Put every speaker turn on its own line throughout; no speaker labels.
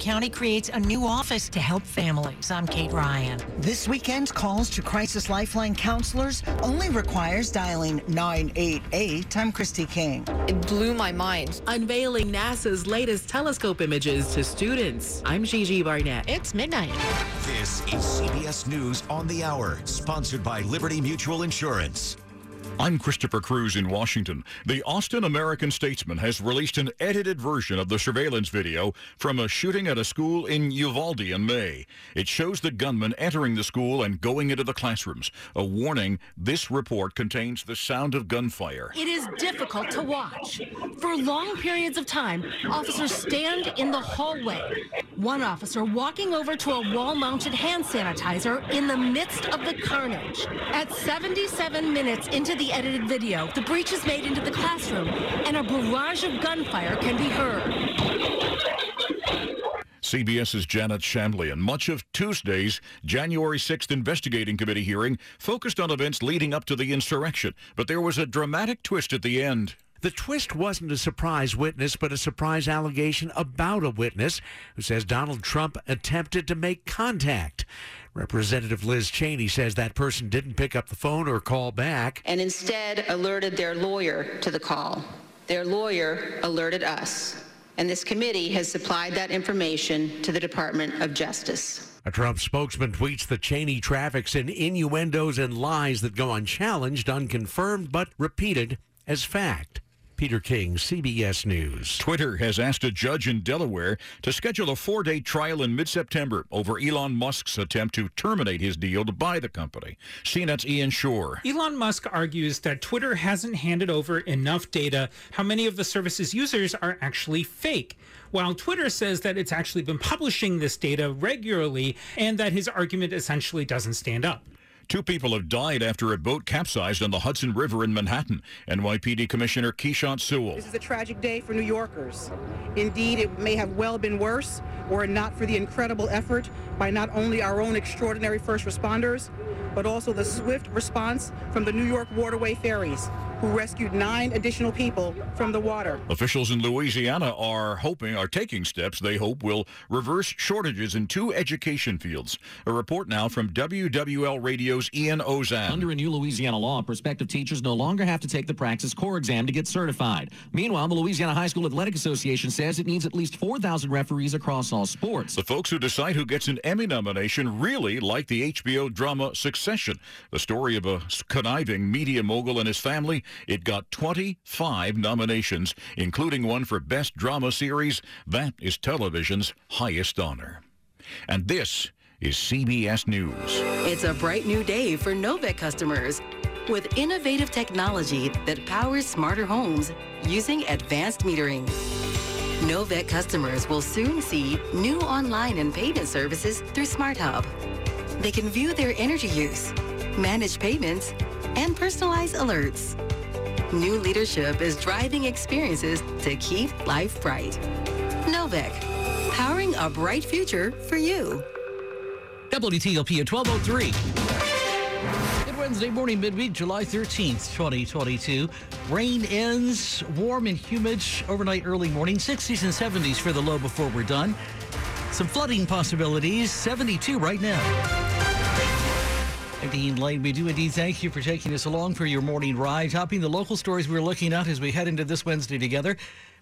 County creates a new office to help families. I'm Kate Ryan.
This weekend's calls to Crisis Lifeline counselors only requires dialing 988. I'm Kristi King.
It blew my mind.
Unveiling NASA's latest telescope images to students. I'm Gigi Barnett.
It's midnight.
This is CBS News on the Hour, sponsored by Liberty Mutual Insurance.
I'm Christopher Cruz in Washington. The Austin American Statesman has released an edited version of the surveillance video from a shooting at a school in Uvalde in May. It shows the gunman entering the school and going into the classrooms. A warning this report contains the sound of gunfire.
It is difficult to watch. For long periods of time, officers stand in the hallway. One officer walking over to a wall mounted hand sanitizer in the midst of the carnage. At 77 minutes into the edited video, the breach is made into the classroom, and a barrage of gunfire can be heard.
CBS's Janet Shamlian. Much of Tuesday's January 6th investigating committee hearing focused on events leading up to the insurrection, but there was a dramatic twist at the end.
The twist wasn't a surprise witness, but a surprise allegation about a witness who says Donald Trump attempted to make contact. Representative Liz Cheney says that person didn't pick up the phone or call back.
And instead alerted their lawyer to the call. Their lawyer alerted us. And this committee has supplied that information to the Department of Justice.
A Trump spokesman tweets that Cheney traffics in innuendos and lies that go unchallenged, unconfirmed, but repeated as fact. Peter King, CBS News.
Twitter has asked a judge in Delaware to schedule a four day trial in mid September over Elon Musk's attempt to terminate his deal to buy the company. CNET's Ian Sherr.
Elon Musk argues that Twitter hasn't handed over enough data how many of the service's users are actually fake while Twitter says that it's actually been publishing this data regularly and that his argument essentially doesn't stand up.
Two people have died after a boat capsized on the Hudson River in Manhattan. NYPD Commissioner Keechant Sewell.
This is a tragic day for New Yorkers. Indeed, it may have well been worse were it not for the incredible effort by not only our own extraordinary first responders, but also the swift response from the New York Waterway ferries, who rescued nine additional people from the water.
Officials in Louisiana are hoping, are taking steps they hope will reverse shortages in two education fields. A report now from WWL Radio's Ian Ozan.
Under a new Louisiana law, prospective teachers no longer have to take the Praxis core exam to get certified. Meanwhile, the Louisiana High School Athletic Association says it needs at least 4,000 referees across all sports.
The folks who decide who gets an Emmy nomination really like the HBO drama Succession, the story of a conniving media mogul and his family. It got 25 nominations, including one for Best Drama Series. That is television's highest honor. And this is CBS News.
It's a bright new day for Novec customers with innovative technology that powers smarter homes using advanced metering. Novec customers will soon see new online and payment services through SmartHub. They can view their energy use, manage payments, and personalize alerts. New leadership is driving experiences to keep life bright. Novec, powering a bright future for you.
WTOP at 1203. Good Wednesday morning, midweek, July 13th, 2022. Rain ends, warm and humid overnight, early morning, 60s and 70s for the low before we're done. Some flooding possibilities, 72 right now. Dean Lane, we do indeed thank you for taking us along for your morning ride, topping the local stories we're looking at as we head into this Wednesday together.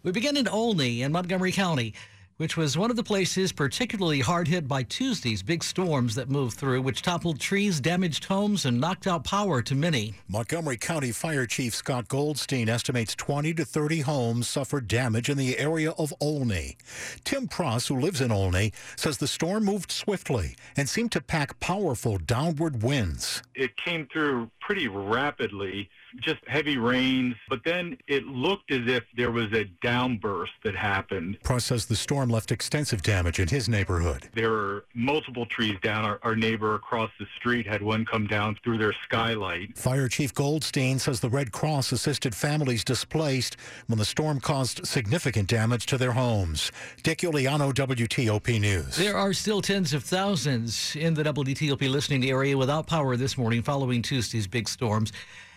We begin in Olney in Montgomery County which was one of the places particularly hard hit by Tuesday's big storms that moved through, which toppled trees, damaged homes, and knocked out power to many.
Montgomery County Fire Chief Scott Goldstein estimates 20 to 30 homes suffered damage in the area of Olney. Tim Pross, who lives in Olney, says the storm moved swiftly and seemed to pack powerful downward winds.
It came through pretty rapidly just heavy rains, but then it looked as if there was a downburst that happened.
Pross says the storm left extensive damage in his neighborhood.
There were multiple trees down. Our, our neighbor across the street had one come down through their skylight.
Fire Chief Goldstein says the Red Cross assisted families displaced when the storm caused significant damage to their homes. Dick Uliano, WTOP News.
There are still tens of thousands in the WTOP listening area without power this morning following Tuesday's big storms.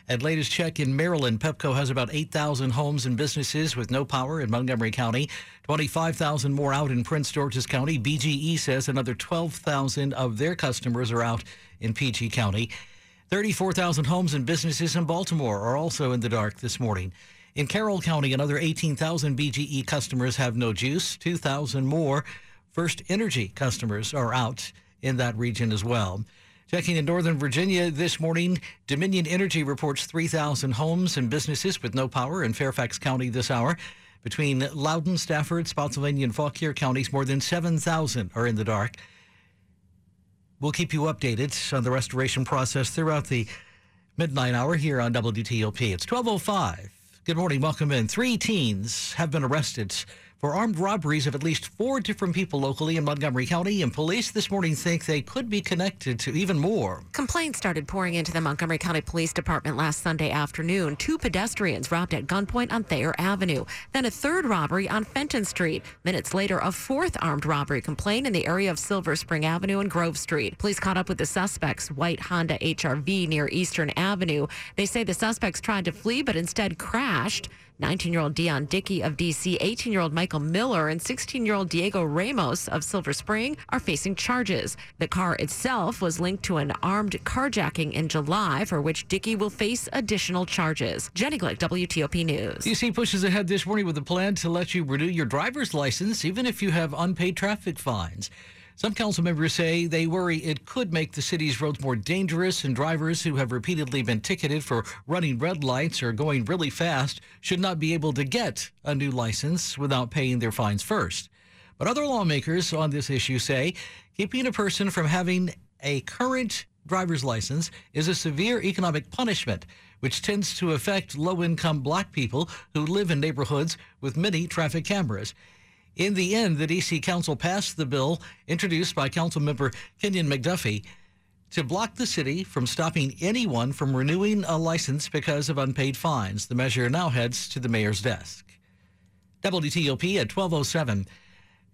At latest check in Maryland, Pepco has about 8,000 homes and businesses with no power in Montgomery County, 25,000 more out in Prince George's County. BGE says another 12,000 of their customers are out in PG County. 34,000 homes and businesses in Baltimore are also in the dark this morning. In Carroll County, another 18,000 BGE customers have no juice. 2,000 more First Energy customers are out in that region as well. Checking in Northern Virginia this morning, Dominion Energy reports 3,000 homes and businesses with no power in Fairfax County this hour. Between Loudoun, Stafford, Spotsylvania, and Fauquier counties, more than 7,000 are in the dark. We'll keep you updated on the restoration process throughout the midnight hour here on WTOP. It's 1205. Good morning. Welcome in. Three teens have been arrested for armed robberies of at least four different people locally in Montgomery County, and police this morning think they could be connected to even more.
Complaints started pouring into the Montgomery County Police Department last Sunday afternoon. Two pedestrians robbed at gunpoint on Thayer Avenue. Then a third robbery on Fenton Street. Minutes later, a fourth armed robbery complaint in the area of Silver Spring Avenue and Grove Street. Police caught up with the suspects, white Honda HRV near Eastern Avenue. They say the suspects tried to flee but instead crashed. 19 year old Dion Dickey of DC, 18 year old Michael Miller, and 16 year old Diego Ramos of Silver Spring are facing charges. The car itself was linked to an armed carjacking in July, for which Dickey will face additional charges. Jenny Glick, WTOP News.
DC pushes ahead this morning with a plan to let you renew your driver's license even if you have unpaid traffic fines. Some council members say they worry it could make the city's roads more dangerous, and drivers who have repeatedly been ticketed for running red lights or going really fast should not be able to get a new license without paying their fines first. But other lawmakers on this issue say keeping a person from having a current driver's license is a severe economic punishment, which tends to affect low income black people who live in neighborhoods with many traffic cameras. In the end, the D.C. Council passed the bill introduced by Councilmember Kenyon McDuffie to block the city from stopping anyone from renewing a license because of unpaid fines. The measure now heads to the mayor's desk. WTOP at 1207.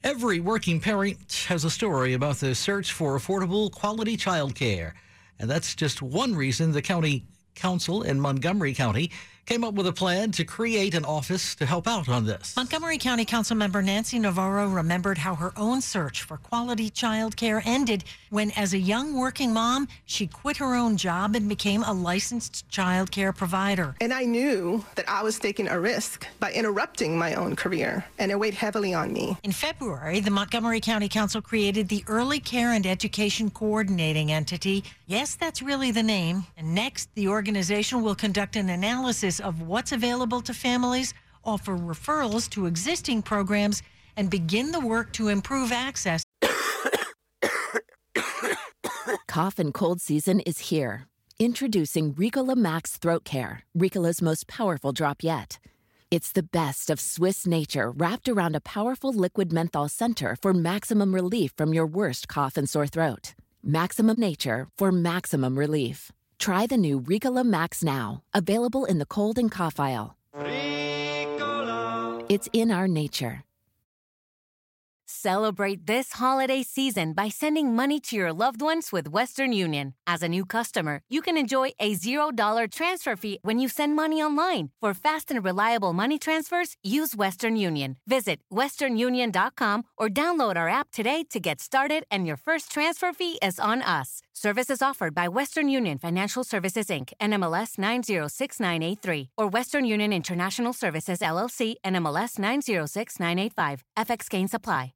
Every working parent has a story about the search for affordable, quality childcare. And that's just one reason the county council in Montgomery County came up with a plan to create an office to help out on this.
Montgomery County Councilmember Nancy Navarro remembered how her own search for quality child care ended when, as a young working mom, she quit her own job and became a licensed child care provider.
And I knew that I was taking a risk by interrupting my own career, and it weighed heavily on me.
In February, the Montgomery County Council created the Early Care and Education Coordinating Entity. Yes, that's really the name. And next, the organization will conduct an analysis of what's available to families, offer referrals to existing programs, and begin the work to improve access.
Cough and cold season is here. Introducing Ricola Max Throat Care, Ricola's most powerful drop yet. It's the best of Swiss nature wrapped around a powerful liquid menthol center for maximum relief from your worst cough and sore throat. Maximum nature for maximum relief. Try the new Ricola Max now, available in the cold and cough aisle. Ricola. It's in our nature.
Celebrate this holiday season by sending money to your loved ones with Western Union. As a new customer, you can enjoy a $0 transfer fee when you send money online. For fast and reliable money transfers, use Western Union. Visit westernunion.com or download our app today to get started, and your first transfer fee is on us. Services offered by Western Union Financial Services Inc. NMLS 906983 or Western Union International Services LLC NMLS 906985. FX gains apply.